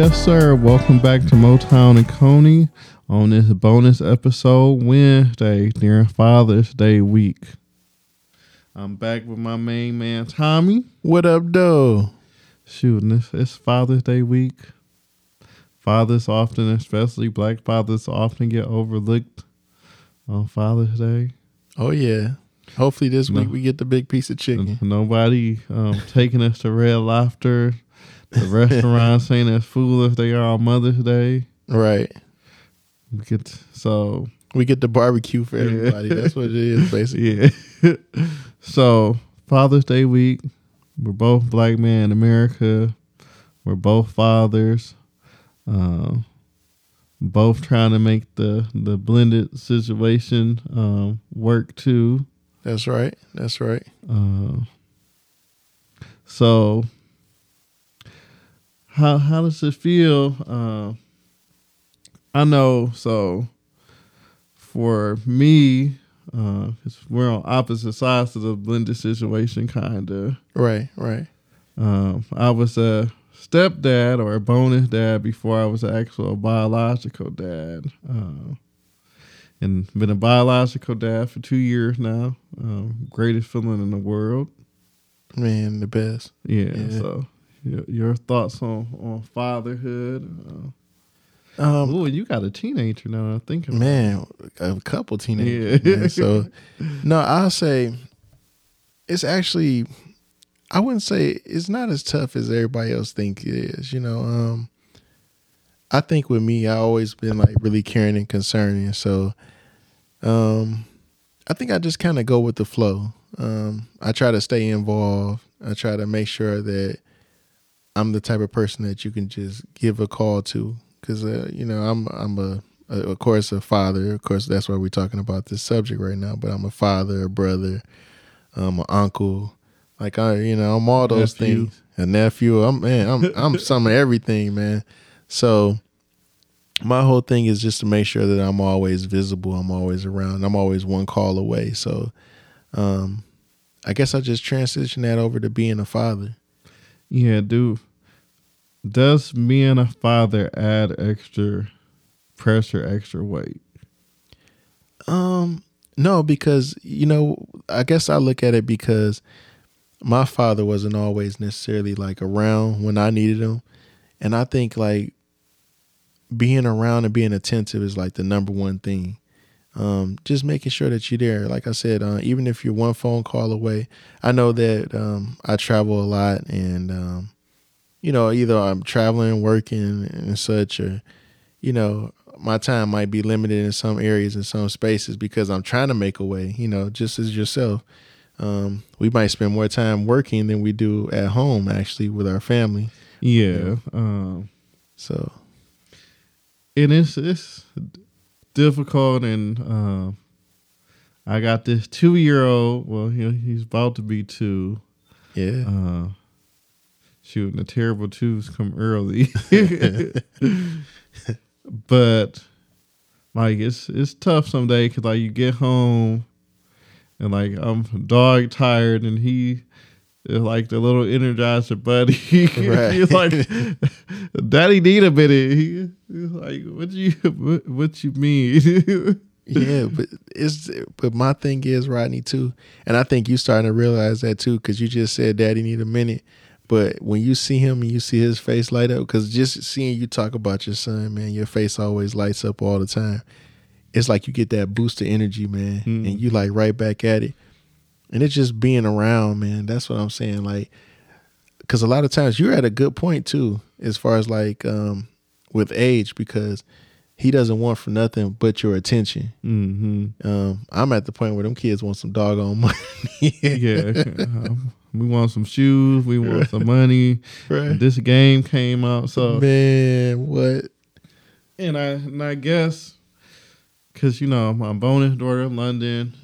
Yes, sir. Welcome back to Motown and Coney on this bonus episode Wednesday during Father's Day week. I'm back with my main man Tommy. What up, though? Shooting this it's Father's Day week. Fathers often, especially black fathers, often get overlooked on Father's Day. Oh yeah. Hopefully this No. week we get the big piece of chicken. Nobody um, taking us to Red Lobster. The restaurant saying as fool as they are on Mother's Day. Right. We get so We get the barbecue for Yeah. everybody. That's what it is, basically. yeah. so Father's Day week, we're both black men in America. We're both fathers. Um, both trying to make the the blended situation um, work too. That's right. That's right. Uh, so how how does it feel? Uh, I know. So for me, uh, we're on opposite sides of the blended situation, kind of. Right. Right. Um, I was a stepdad or a bonus dad before I was an actual biological dad. Uh, and been a biological dad for two years now. Um, greatest feeling in the world. Man, the best. Yeah. Yeah. So, your, your thoughts on on fatherhood? Uh, Um, oh, you got a teenager now. I think. it. man, a couple teenagers. Yeah. man. So, no, I'll say it's actually. I wouldn't say it's not as tough as everybody else think it is. You know, um, I think with me, I always been like really caring and concerning. So, um, I think I just kind of go with the flow. Um, I try to stay involved. I try to make sure that I'm the type of person that you can just give a call to, because uh, you know I'm I'm a, a of course a father. Of course that's why we're talking about this subject right now. But I'm a father, a brother, um, an uncle. Like I, you know, I'm all those Nephew. things. A nephew. I'm man. I'm I'm some of everything, man. So my whole thing is just to make sure that I'm always visible. I'm always around. I'm always one call away. So, um, I guess I just transition that over to being a father. Yeah, do does being a father add extra pressure, extra weight? Um, no, because you know, I guess I look at it because my father wasn't always necessarily like around when I needed him, and I think like being around and being attentive is like the number one thing. Um, just making sure that you're there. Like I said, uh, even if you're one phone call away, I know that um, I travel a lot, and um, you know, either I'm traveling, working, and such, or you know, my time might be limited in some areas in some spaces because I'm trying to make a way. You know, just as yourself, um, we might spend more time working than we do at home, actually, with our family. Yeah. Um, So, and it's it's difficult and um I got this two year old well know, he's about to be two. Yeah, uh shooting the terrible twos come early. But like it's it's tough some day because like you get home and like i'm dog tired and he like the little Energizer Bunny Right. he's like daddy need a minute he, he's like what you what, what you mean yeah. But it's but my thing is Rodney too, and I think you starting to realize that too because you just said Daddy need a minute. But when you see him and you see his face light up, because just seeing you talk about your son, man, your face always lights up all the time. It's like you get that boost of energy, man, Mm. and you like right back at it. And it's just being around, man. That's what I'm saying. Like, because a lot of times you're at a good point too, as far as like um, with age, because he doesn't want for nothing but your attention. Mm-hmm. Um, I'm at the point where them kids want some doggone money. yeah um, we want some shoes we want some money right. this game came out so Man, what? and I and I guess because you know my bonus daughter in London,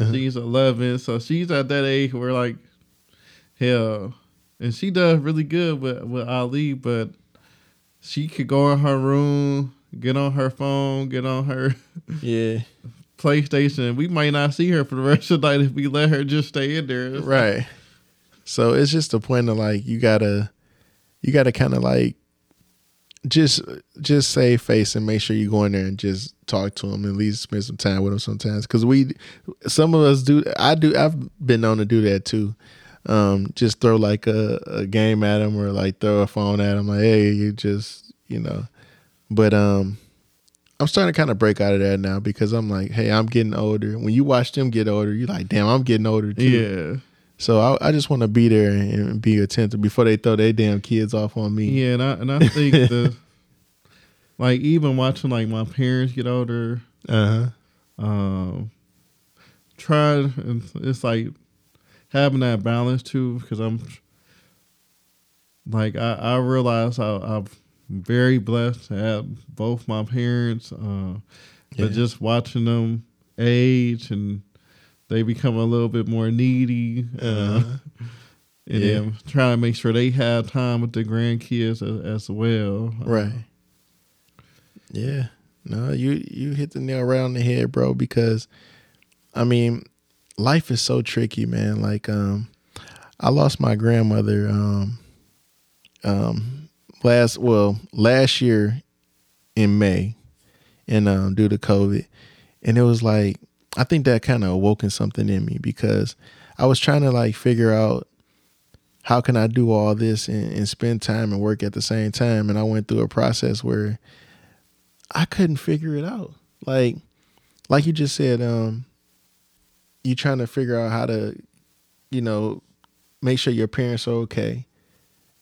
Uh-huh. she's eleven, so she's at that age where like, hell, and she does really good with with Ali, but she could go in her room, get on her phone, get on her Yeah. PlayStation. We might not see her for the rest of the night if we let her just stay in there. It's Right. So it's just a point of like you gotta you gotta kinda like just just save face and make sure you go in there and just talk to them and at least spend some time with them sometimes. Because we some of us do i do i've been known to do that too. Um just throw like a, a game at them or like throw a phone at them like hey you just you know. But um i'm starting to kind of break out of that now because i'm like hey i'm getting older. When you watch them get older you're like damn i'm getting older too. Yeah. So I, I just want to be there and be attentive before they throw their damn kids off on me. Yeah, and I and I think the like even watching like my parents get older, Uh huh. um, trying and it's like having that balance too because I'm like I I realize I, I'm very blessed to have both my parents, uh, Yeah. but just watching them age and they become a little bit more needy. Uh, Uh-huh. and Yeah. then trying to make sure they have time with the grandkids as, as well. Uh, Right. Yeah. No, you you hit the nail right on the head, bro. Because, I mean, life is so tricky, man. Like, um, I lost my grandmother, um, um, last well last year in May, and um, due to COVID, and it was like I think that kind of awoken something in me because I was trying to like figure out how can I do all this and, and spend time and work at the same time, and I went through a process where I couldn't figure it out. Like, like you just said, um, you trying to figure out how to, you know, make sure your parents are okay.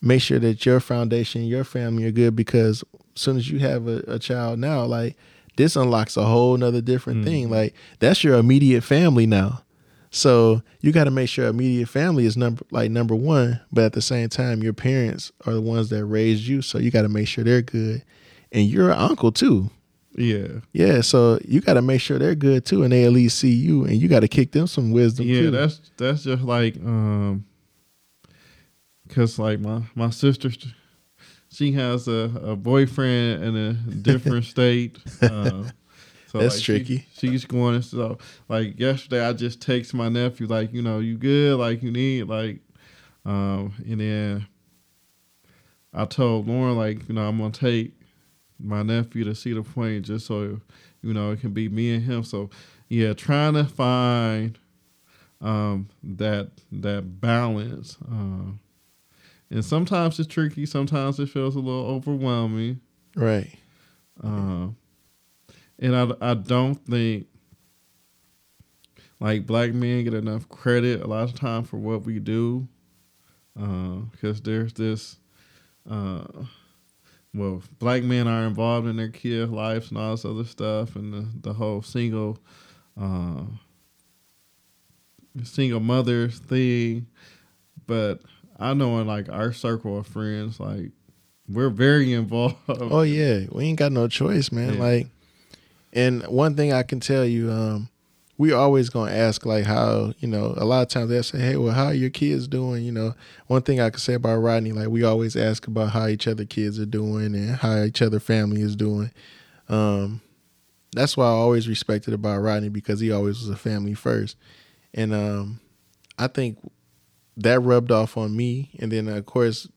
Make sure that your foundation, your family are good because as soon as you have a, a child now, like this unlocks a whole nother different thing. Like that's your immediate family now. So you got to make sure immediate family is number like number one, but at the same time, your parents are the ones that raised you. So you got to make sure they're good, and you're an uncle too. Yeah. Yeah, so you got to make sure they're good too, and they at least see you, and you got to kick them some wisdom. Yeah, too. that's that's just like um cuz like my my sister she has a, a boyfriend in a different state. Uh, so That's like, she- tricky. she's going so like yesterday I just text my nephew like, you know, you good, like you need like um and then I told Lauren like, you know, I'm going to take my nephew to see the point just so you know it can be me and him. So yeah, trying to find um, that that balance. Um, and sometimes it's tricky. Sometimes it feels a little overwhelming. right. Um, and I I don't think like black men get enough credit a lot of time for what we do, because there's this. Uh, well, black men are involved in their kids' lives and all this other stuff, and the, the whole single, uh, single mothers thing. But I know in like our circle of friends, like we're very involved. Oh yeah, we ain't got no choice, man. Yeah. Like, and one thing I can tell you, um, we always gonna ask like how you know. A lot of times they say, "Hey, well, how are your kids doing?" You know, one thing I can say about Rodney, like we always ask about how each other kids are doing and how each other family is doing. Um, that's why I always respected about Rodney because he always was a family first, and um, I think that rubbed off on me, and then of course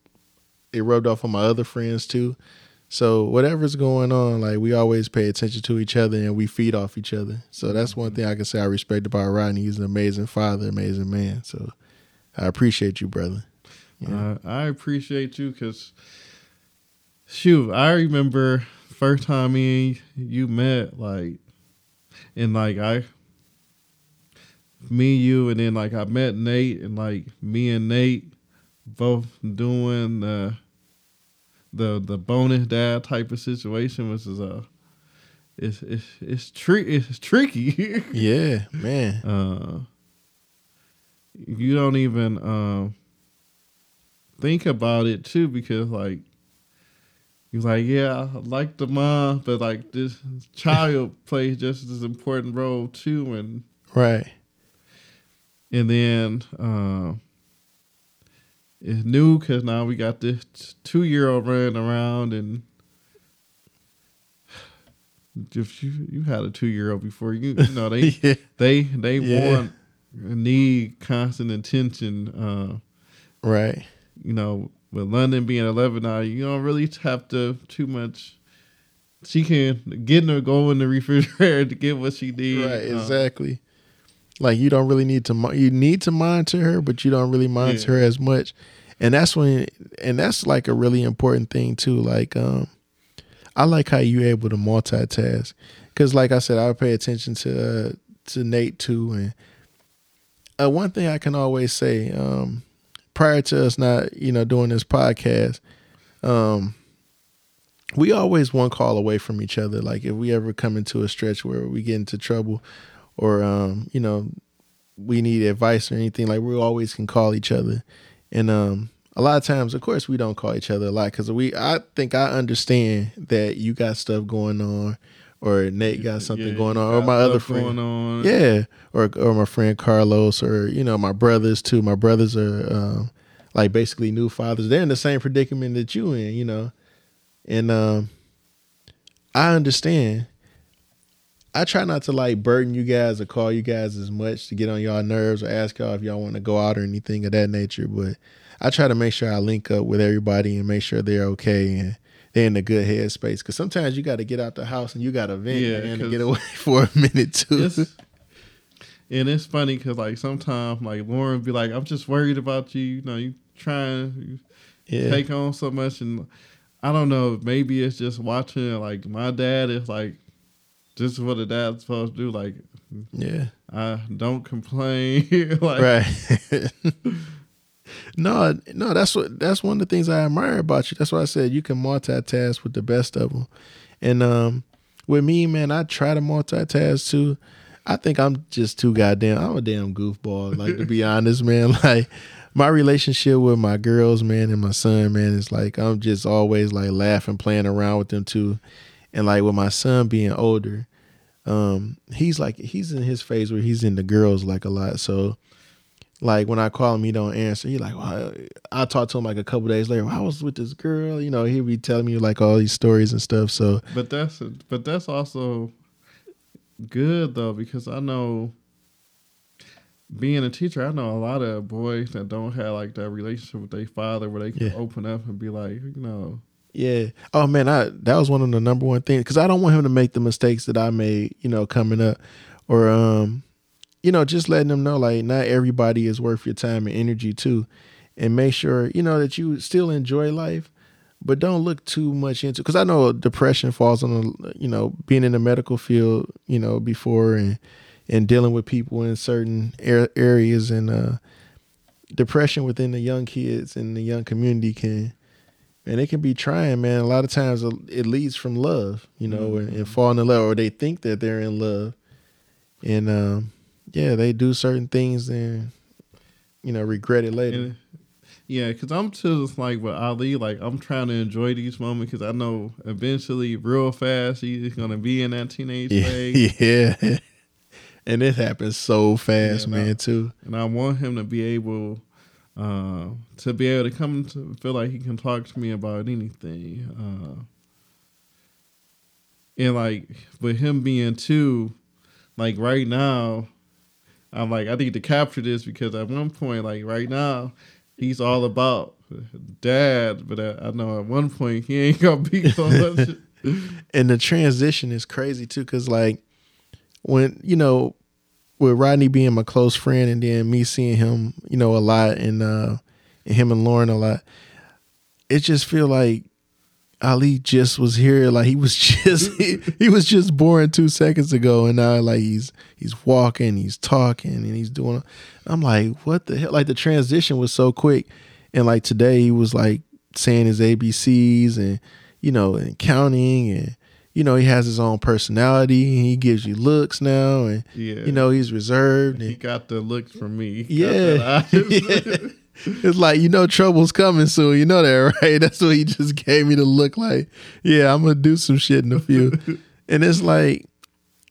it rubbed off on my other friends too. So whatever's going on, like we always pay attention to each other and we feed off each other. So that's one thing I can say I respect about Rodney. He's an amazing father, amazing man. So I appreciate you, brother. Yeah. Uh, I appreciate you because, shoot, I remember first time me and you met, like, and like I, me, you, and then like I met Nate, and like me and Nate both doing the the the bonus dad type of situation, which is a it's it's it's tri- it's tricky. Yeah, man. uh, you don't even um, think about it too because like you're like, yeah, I like the mom, but like this child plays just as important role too, and right. And then uh, it's new because now we got this two year old running around, and if you you had a two year old before, you you know they yeah. they they Yeah. want need constant attention. Uh, Right. you know, with London being eleven now, you don't really have to too much. She can get her go in the refrigerator to get what she needs. Right. Uh, Exactly. Like you don't really need to you need to monitor her, but you don't really monitor Yeah. her as much. And that's when and that's like a really important thing too. Like um I like how you're able to multitask cuz like I said I pay attention to uh, to Nate too and uh, one thing I can always say um prior to us not, you know, doing this podcast um we always one call away from each other. Like if we ever come into a stretch where we get into trouble or um, you know, we need advice or anything, like we always can call each other. And um a lot of times, of course, we don't call each other a lot because we. I think I understand that you got stuff going on, or Nate got something yeah, going on, or my other friend. going on. Yeah, or or my friend Carlos, or you know my brothers too. My brothers are um, like basically new fathers. They're in the same predicament that you in, you know, and um, I understand. I try not to like burden you guys or call you guys as much to get on y'all nerves or ask y'all if y'all want to go out or anything of that nature. But I try to make sure I link up with everybody and make sure they're okay and they're in a good headspace. Because sometimes you got to get out the house and you got to vent Yeah, and get away for a minute too. It's, and it's funny because like sometimes like Lauren be like, I'm just worried about you. You know, you trying to yeah. take on so much, and I don't know. Maybe it's just watching. Like my dad is like, this is what a dad's supposed to do. Like Yeah. I don't complain. like Right. no, no, that's what that's one of the things I admire about you. That's why I said you can multitask with the best of them. And um with me, man, I try to multitask too. I think I'm just too goddamn. I'm a damn goofball. Like to be honest, man. Like my relationship with my girls, man, and my son, man, is like I'm just always like laughing, playing around with them too. And like with my son being older, um, he's like he's in his phase where he's in the girls like a lot. So like when I call him, he don't answer. He like, well, I talk to him like a couple days later. Well, I was with this girl, you know. He'll be telling me like all these stories and stuff. So But that's but that's also good though because I know being a teacher, I know a lot of boys that don't have like that relationship with their father where they can Yeah. open up and be like, you know, Yeah. Oh man, I that was one of the number one things because I don't want him to make the mistakes that I made, you know, coming up, or um, you know, just letting them know like not everybody is worth your time and energy too, and make sure you know that you still enjoy life, but don't look too much into because I know depression falls on the you know being in the medical field, you know, before and and dealing with people in certain areas and uh depression within the young kids and the young community can and it can be trying, man. A lot of times it leads from love, you know, and, and falling in love, or they think that they're in love, and um, yeah, they do certain things and you know regret it later. and, yeah, because I'm just like with Ali, like I'm trying to enjoy these moments because I know eventually, real fast, he's gonna be in that teenage phase, yeah, yeah. and it happens so fast, Yeah, man. no. Too. and I want him to be able. Uh, to be able to come to feel like he can talk to me about anything, uh, and like with him being two, like right now, I'm like I need to capture this because at one point, like right now, he's all about dad, but I, I know at one point he ain't gonna be so much. and the transition is crazy too because like when you know with rodney being my close friend and then me seeing him you know a lot and uh and him and lauren a lot it just feel like ali just was here. Like he was just he, he was just born two seconds ago and now like he's he's walking he's talking and he's doing i'm like what the hell? Like the transition was so quick. And like today he was like saying his abcs and you know, and counting and you know, he has his own personality and he gives you looks now and yeah, you know, he's reserved he got the looks from me. Got yeah. it's like you know trouble's coming soon. You know that, right? That's what he just gave me to look like. Yeah, I'm gonna do some shit in a few. and it's like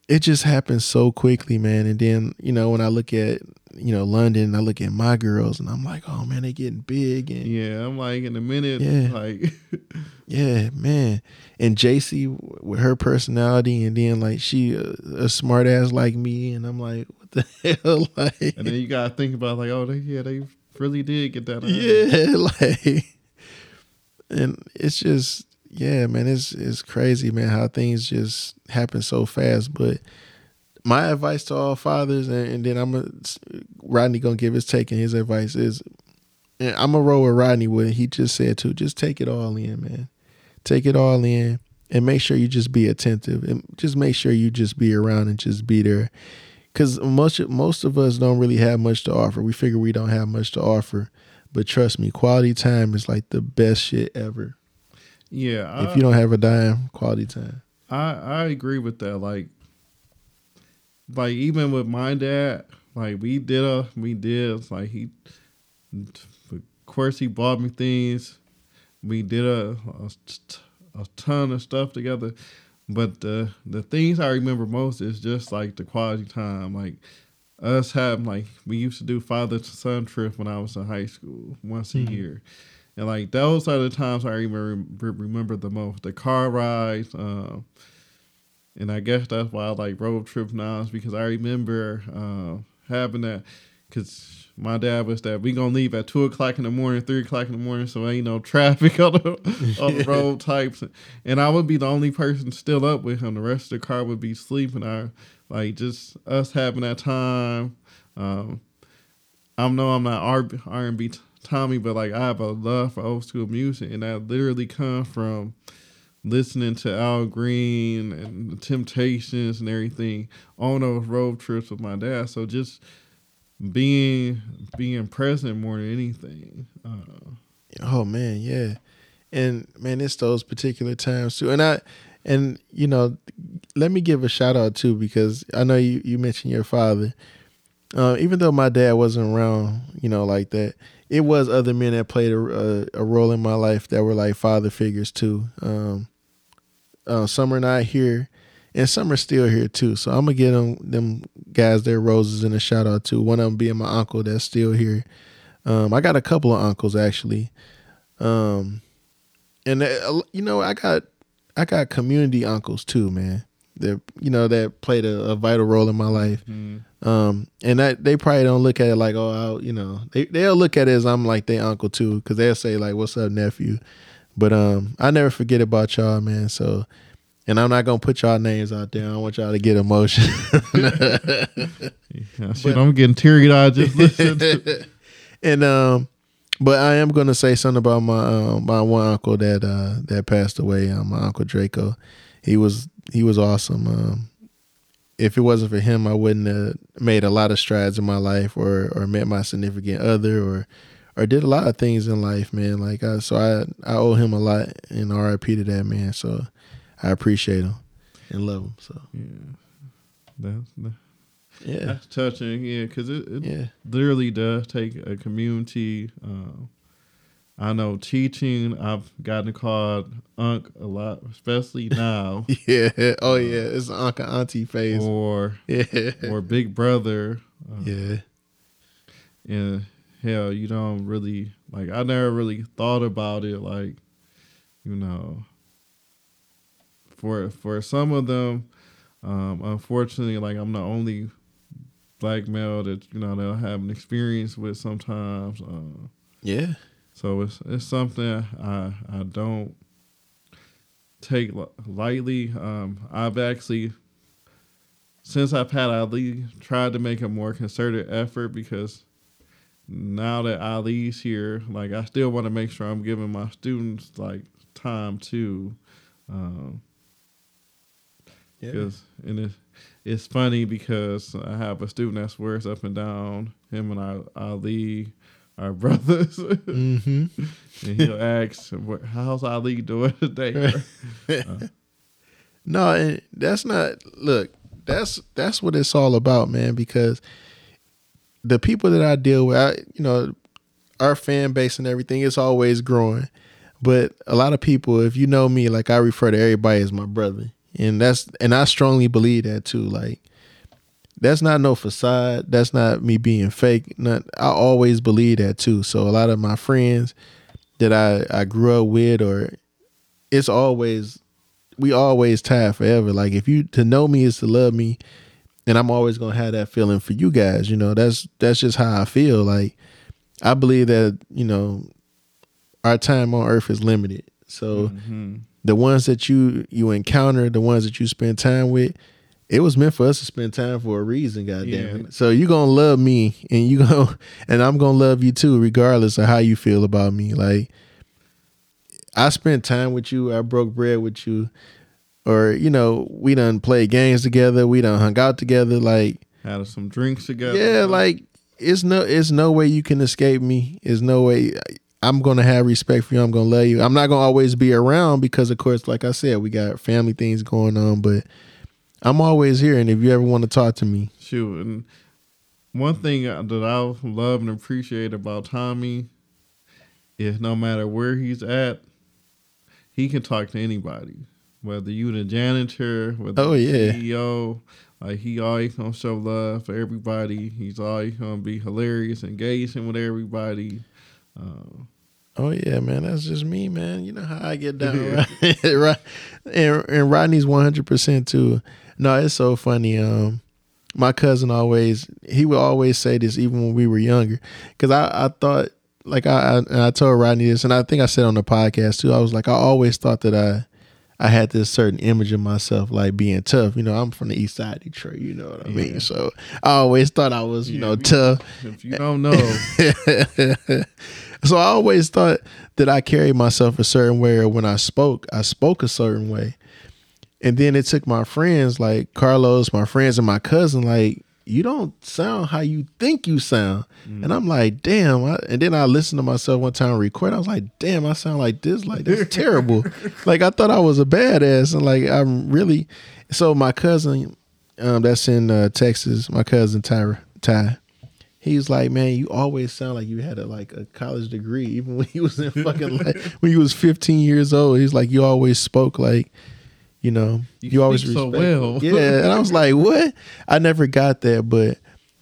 it just happens so quickly, man. And then you know when I look at you know London, I look at my girls, and I'm like, oh man, they getting big. And yeah, I'm like in a minute, Yeah. like yeah, man. And JC with her personality, and then like she a, a smart ass like me, and I'm like, what the hell, like. and then you gotta think about like, oh, they, yeah, they really did get that. Yeah, like, and it's just, yeah, man, it's it's crazy, man, how things just happen so fast. But my advice to all fathers, and, and then I'm gonna Rodney gonna give his take, and his advice is, and I'm gonna roll with Rodney what he just said too. Just take it all in, man. Take it all in, and make sure you just be attentive, and just make sure you just be around and just be there. Cause most most of us don't really have much to offer. We figure we don't have much to offer, but trust me, quality time is like the best shit ever. Yeah, if you don't have a dime, quality time. I I agree with that. Like, like even with my dad, like we did a we did like he, of course he bought me things. We did a a, a ton of stuff together, but the the things I remember most is just like the quality time. Like us having like we used to do father to son trip when I was in high school once Mhm. a year. And like those are the times I remember remember the most. The car rides, um, and I guess that's why I like road trip now is because I remember uh, having that. Because my dad was that we gonna leave at two o'clock in the morning, three o'clock in the morning, so ain't no traffic on the on the road types. And I would be the only person still up with him. The rest of the car would be sleeping. I like just us having that time. Um, I know I'm not R and B Tommy, but like I have a love for old school music, and that literally come from listening to Al Green and the Temptations and everything on those road trips with my dad. So just being being present more than anything. Uh, Oh man, yeah. And man, it's those particular times too. And I and you know, let me give a shout out too because I know you you mentioned your father. Uh, even though my dad wasn't around, you know, like that, it was other men that played a, a, role in my life that were like father figures too. Um, uh, some are not here, and some are still here too. So I'm gonna give them them guys their roses and a shout out too. One of them being my uncle that's still here. Um, I got a couple of uncles actually, um, and uh, you know I got I got community uncles too, man. That you know that played a, a vital role in my life. Um, and that they probably don't look at it like, oh, I'll, you know, they they'll look at it as I'm like their uncle too, because they'll say like, "What's up, nephew?" But um, I never forget about y'all, man. So, and I'm not gonna put y'all names out there. I don't want y'all to get emotion. yeah, shit, I'm getting teary eyed just listening. And um, but I am gonna say something about my um, my one uncle that uh that passed away. Um, my uncle Draco, he was he was awesome. Um, if it wasn't for him, I wouldn't have made a lot of strides in my life, or or met my significant other, or or did a lot of things in life, man. Like I, so I I owe him a lot, and R.I.P. to that man. So I appreciate him and love him. So yeah, that's, that's yeah, that's touching. Yeah, because it, it yeah, literally does take a community. Um, I know teaching. I've gotten called Unc a lot, especially now, yeah. Oh yeah, it's an uncle auntie phase. or Yeah, or big brother. Uh, yeah. and hell, you don't really like. I never really thought about it. Like, you know, for for some of them, um, unfortunately, like I'm the only black male that you know they'll have an experience with sometimes. Uh, Yeah. So it's it's something I I don't take lightly. Um, I've actually since I've had Ali tried to make a more concerted effort because now that Ali's here, like I still want to make sure I'm giving my students like time too. Um, Yeah. and it, it's funny because I have a student that swears up and down him and I, Ali are brothers, Mm-hmm. and he'll ask, "What- "How's Ali doing today?" No, and that's not look, that's that's what it's all about, man, because the people that I deal with, I, you know, our fan base and everything is always growing. But a lot of people, if you know me, like I refer to everybody as my brother. And that's and I strongly believe that too. Like that's not no facade. That's not me being fake. Not I always believe that too. So a lot of my friends that I I grew up with, or it's always we always tied forever. Like if you to know me is to love me, and I'm always gonna have that feeling for you guys. You know that's that's just how I feel. Like I believe that you know our time on Earth is limited. So mm-hmm. the ones that you you encounter, the ones that you spend time with it was meant for us to spend time for a reason, goddamn yeah. So you're gonna love me, and you go, and I'm gonna love you too, regardless of how you feel about me. Like I spent time with you, I broke bread with you, or you know, we done played games together, we done hung out together, like had some drinks together. Yeah, like it's no, it's no way you can escape me. It's no way. I'm gonna have respect for you. I'm gonna love you. I'm not gonna always be around because, of course, like I said, we got family things going on, but I'm always here, and if you ever want to talk to me, shoot. And one thing that I love and appreciate about Tommy is no matter where he's at, he can talk to anybody. Whether you the janitor, whether oh yeah, CEO, like he always gonna show love for everybody. He's always gonna be hilarious, engaging with everybody. Uh, Oh yeah, man, that's just me, man. You know how I get down, right? and, and Rodney's one hundred percent too. No, it's so funny. Um, my cousin always he would always say this even when we were younger, because I I thought like I, I I told Rodney this, and I think I said on the podcast too. I was like I always thought that I I had this certain image of myself, like being tough. You know, I'm from the east side of Detroit. You know what I yeah. mean? So I always thought I was, you yeah, know, tough. If you don't know, so I always thought that I carried myself a certain way, or when I spoke, I spoke a certain way. And then it took my friends like Carlos, my friends, and my cousin, like, you don't sound how you think you sound. Mm. And I'm like, damn. I, and then I listened to myself one time record. I was like, damn, I sound like this. Like, that's terrible. like, I thought I was a badass. And like, I'm really. So, my cousin, um, that's in uh, Texas, my cousin Tyra, Ty, he's like, man, you always sound like you had a like a college degree, even when he was in fucking like when he was 15 years old. He's like, you always spoke like you know, you, you always so well. yeah, and I was like, what? I never got that, but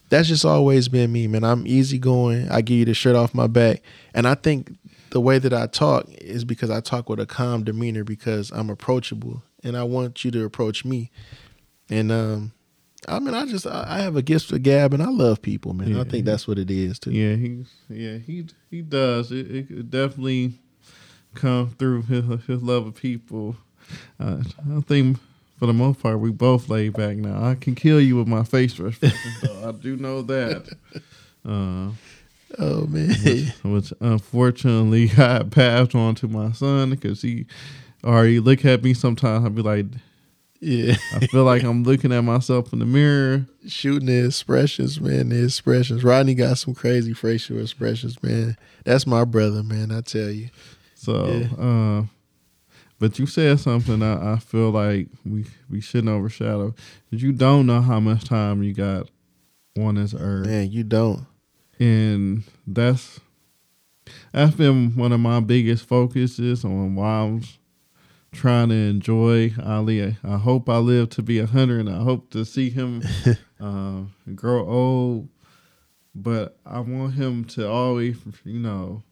that's just always been me, man. I'm easygoing. I give you the shirt off my back, and I think the way that I talk is because I talk with a calm demeanor because I'm approachable, and I want you to approach me. And um, I mean, I just I have a gift for gab, and I love people, man. Yeah, I think that's what it is too. Yeah, he yeah he he does. It, it definitely come through his, his love of people uh, I think for the most part we both laid back now. I can kill you with my face rush, I do know that. Uh, oh man, which, which, unfortunately I passed on to my son because he already look at me sometimes. I'd be like, yeah, I feel like I'm looking at myself in the mirror, shooting the expressions, man. The expressions. Rodney got some crazy facial expressions, man. That's my brother, man. I tell you. So, yeah. uh, but you said something I, I feel like we we shouldn't overshadow. You don't know how much time you got on this earth. Man, you don't. And that's that's been one of my biggest focuses on why I'm trying to enjoy Ali. I hope I live to be a hundred, and I hope to see him uh, grow old. But I want him to always, you know,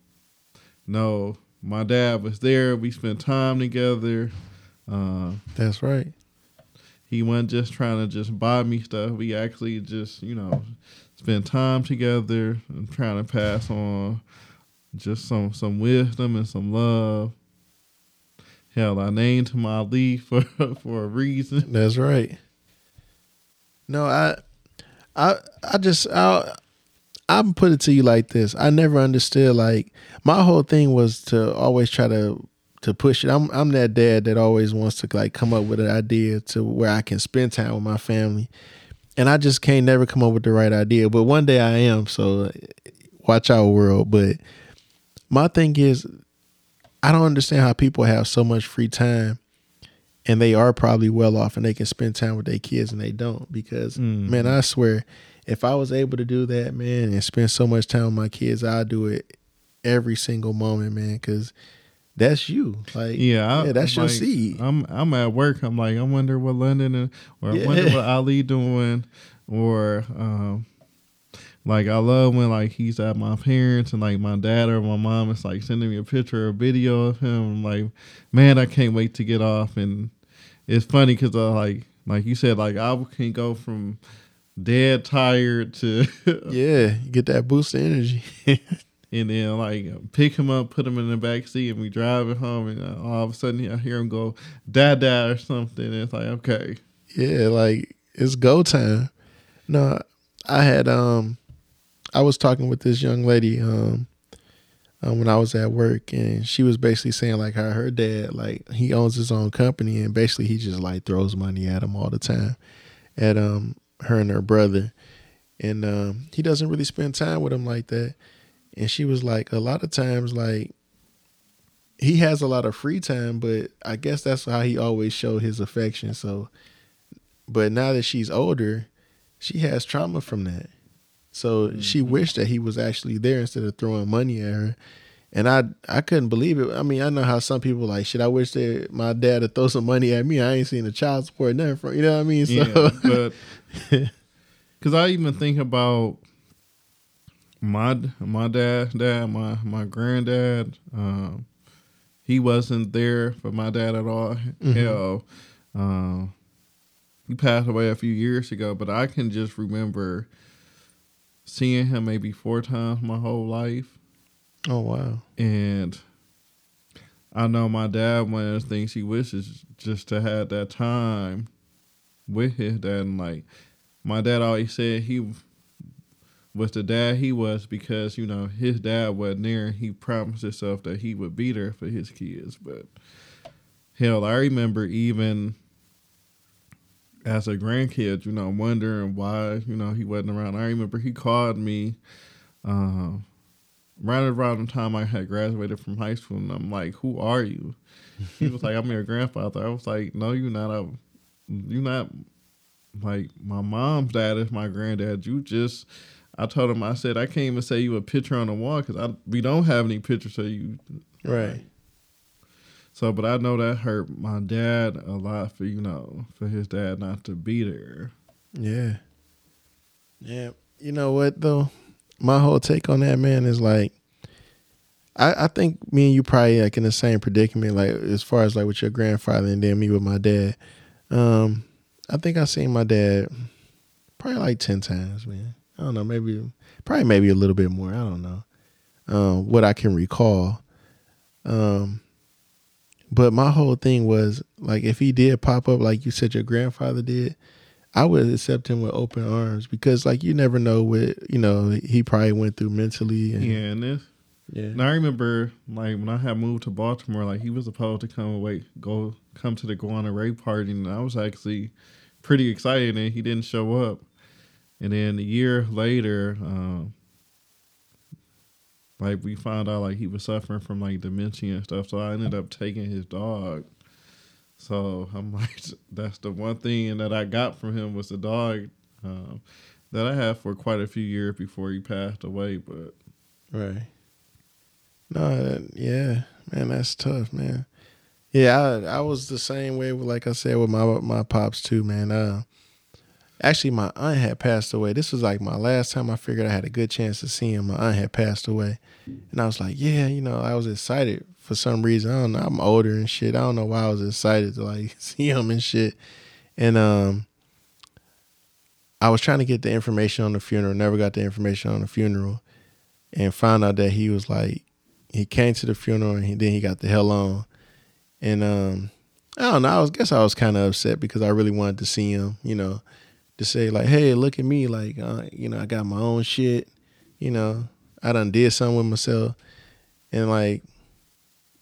know my dad was there. We spent time together. Uh, That's right. He wasn't just trying to just buy me stuff. We actually just, you know, spent time together and trying to pass on just some some wisdom and some love. Hell, I named him Ali for for a reason. That's right. No, I, I, I just I I'm put it to you like this. I never understood like my whole thing was to always try to to push it. I'm I'm that dad that always wants to like come up with an idea to where I can spend time with my family. And I just can't never come up with the right idea. But one day I am, so watch out world. But my thing is I don't understand how people have so much free time and they are probably well off and they can spend time with their kids and they don't because mm. man, I swear if I was able to do that, man, and spend so much time with my kids, I'd do it every single moment, man, because that's you. Like, Yeah, I, yeah, that's your seed. I'm I'm at work. I'm like, I wonder what London and or I wonder Yeah. what Ali doing, or um, like I love when like he's at my parents and like my dad or my mom is like sending me a picture or video of him. I'm like, man, I can't wait to get off. And it's funny because uh, like like you said, like I can go from dead tired to yeah, get that boost of energy. and then like pick him up, put him in the back seat, and we drive it home, and uh, all of a sudden I hear him go "dada" or something. And it's like okay, yeah, like it's go time. No, I had um I was talking with this young lady um, um when I was at work and she was basically saying like how her dad like he owns his own company and basically he just like throws money at him all the time at um her and her brother and um he doesn't really spend time with him like that and she was like a lot of times like he has a lot of free time but I guess that's how he always showed his affection so but now that she's older, she has trauma from that. So she wished that he was actually there instead of throwing money at her. And I I couldn't believe it. I mean, I know how some people like, shit, I wish that my dad would throw some money at me. I ain't seen a child support nothing from you know what I mean? So yeah, but because I even think about my my dad, dad, my my granddad. Um, he wasn't there for my dad at all. Hell, um, he passed away a few years ago, but I can just remember seeing him maybe four times my whole life. Oh wow. And I know my dad, one of the things he wishes just to have that time with his dad. And like my dad always said he was the dad he was because, you know, his dad wasn't there. He promised himself that he would be there for his kids. But hell, I remember even as a grandkid, you know, wondering why, you know, he wasn't around. I remember he called me um, right around the time I had graduated from high school, and I'm like, "Who are you?" He was like, "I'm your grandfather." I was like, "No, you're not. You're not. Like my mom's dad is my granddad. You just." I told him, I said, I can't even say you a picture on the wall because I we don't have any pictures of you. Right. So, but I know that hurt my dad a lot for you know for his dad not to be there. Yeah. Yeah. You know what though? My whole take on that man is like I, I think me and you probably like in the same predicament, like as far as like with your grandfather and then me with my dad. Um, I think I seen my dad probably like ten times, man. I don't know, maybe probably maybe a little bit more. I don't know. Um, what I can recall. Um but my whole thing was like if he did pop up like you said your grandfather did, I would accept him with open arms because like you never know what you know he probably went through mentally. And, Yeah, and this yeah, And I remember, like, when I had moved to Baltimore, like, he was supposed to come away, go, come to the go on a Ray party, and I was actually pretty excited, and he didn't show up. And then a year later, um, like, we found out, like, he was suffering from, like, dementia and stuff, so I ended up taking his dog. So I'm like, that's the one thing that I got from him was the dog um, that I had for quite a few years before he passed away, but right. No, that, yeah, man, that's tough, man. Yeah, I, I was the same way. With, like I said, with my my pops too, man. Uh, actually, my aunt had passed away. This was like my last time I figured I had a good chance to see him. My aunt had passed away, and I was like, yeah, you know, I was excited for some reason. I don't know. I'm older and shit. I don't know why I was excited to like see him and shit. And um, I was trying to get the information on the funeral. Never got the information on the funeral, and found out that he was like, he came to the funeral and he, then he got the hell on. And um, I don't know. I was guess I was kind of upset because I really wanted to see him. You know, to say like, hey, look at me, like, uh, you know, I got my own shit. You know, I done did something with myself, and like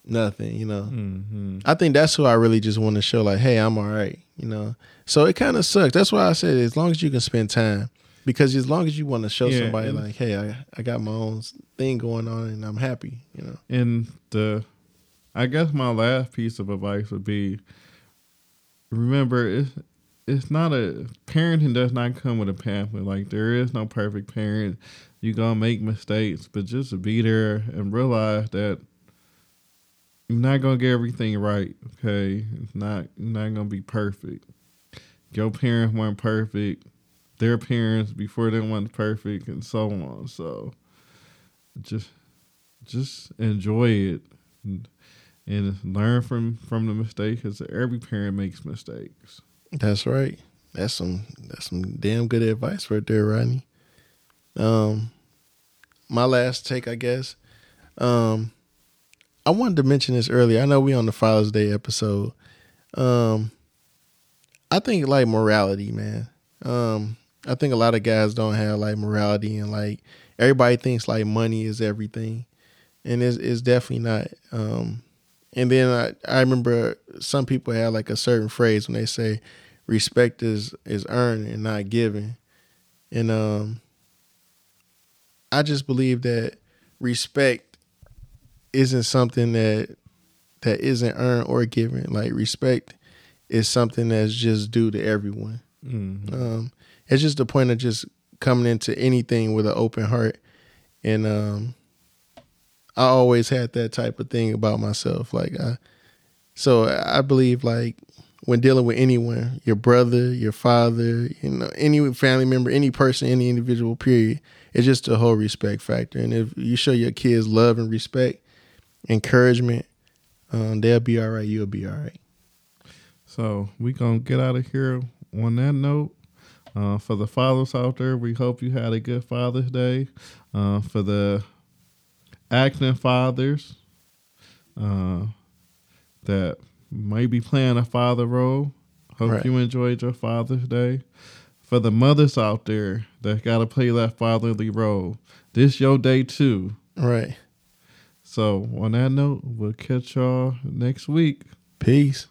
nothing. You know, mm-hmm. I think that's who I really just want to show, like, hey, I'm all right. You know, so it kind of sucks. That's why I said as long as you can spend time, because as long as you want to show Yeah, somebody and- like, hey, I I got my own thing going on and I'm happy. You know. And the, I guess my last piece of advice would be, remember, it's, it's not a parenting does not come with a pamphlet. Like there is no perfect parent. You gonna make mistakes, but just be there and realize that you're not gonna get everything right. Okay, it's not you're not gonna be perfect. Your parents weren't perfect. Their parents before they weren't perfect, and so on. So just just enjoy it and, and learn from from the mistakes. Because every parent makes mistakes. That's right. That's some that's some damn good advice right there, Rodney. Um, my last take, I guess. Um, I wanted to mention this earlier. I know we on the Father's Day episode. Um, I think like morality, man. Um, I think a lot of guys don't have like morality and like everybody thinks like money is everything, and it's, it's definitely not. Um, and then I, I remember some people have like a certain phrase when they say respect is is earned and not given, and um, I just believe that respect isn't something that that isn't earned or given. Like respect is something that's just due to everyone. Mm-hmm. Um, it's just the point of just coming into anything with an open heart, and um, I always had that type of thing about myself. Like I, so I believe like when dealing with anyone, your brother, your father, you know, any family member, any person, any individual, period, it's just a whole respect factor. And if you show your kids love and respect, encouragement, um, they'll be all right. You'll be all right. So we gonna get out of here on that note. Uh, for the fathers out there, we hope you had a good Father's Day. Uh, for the acting fathers uh, that may be playing a father role, hope right. you enjoyed your Father's Day. For the mothers out there that got to play that fatherly role, this your day too. Right. So on that note, we'll catch y'all next week. Peace.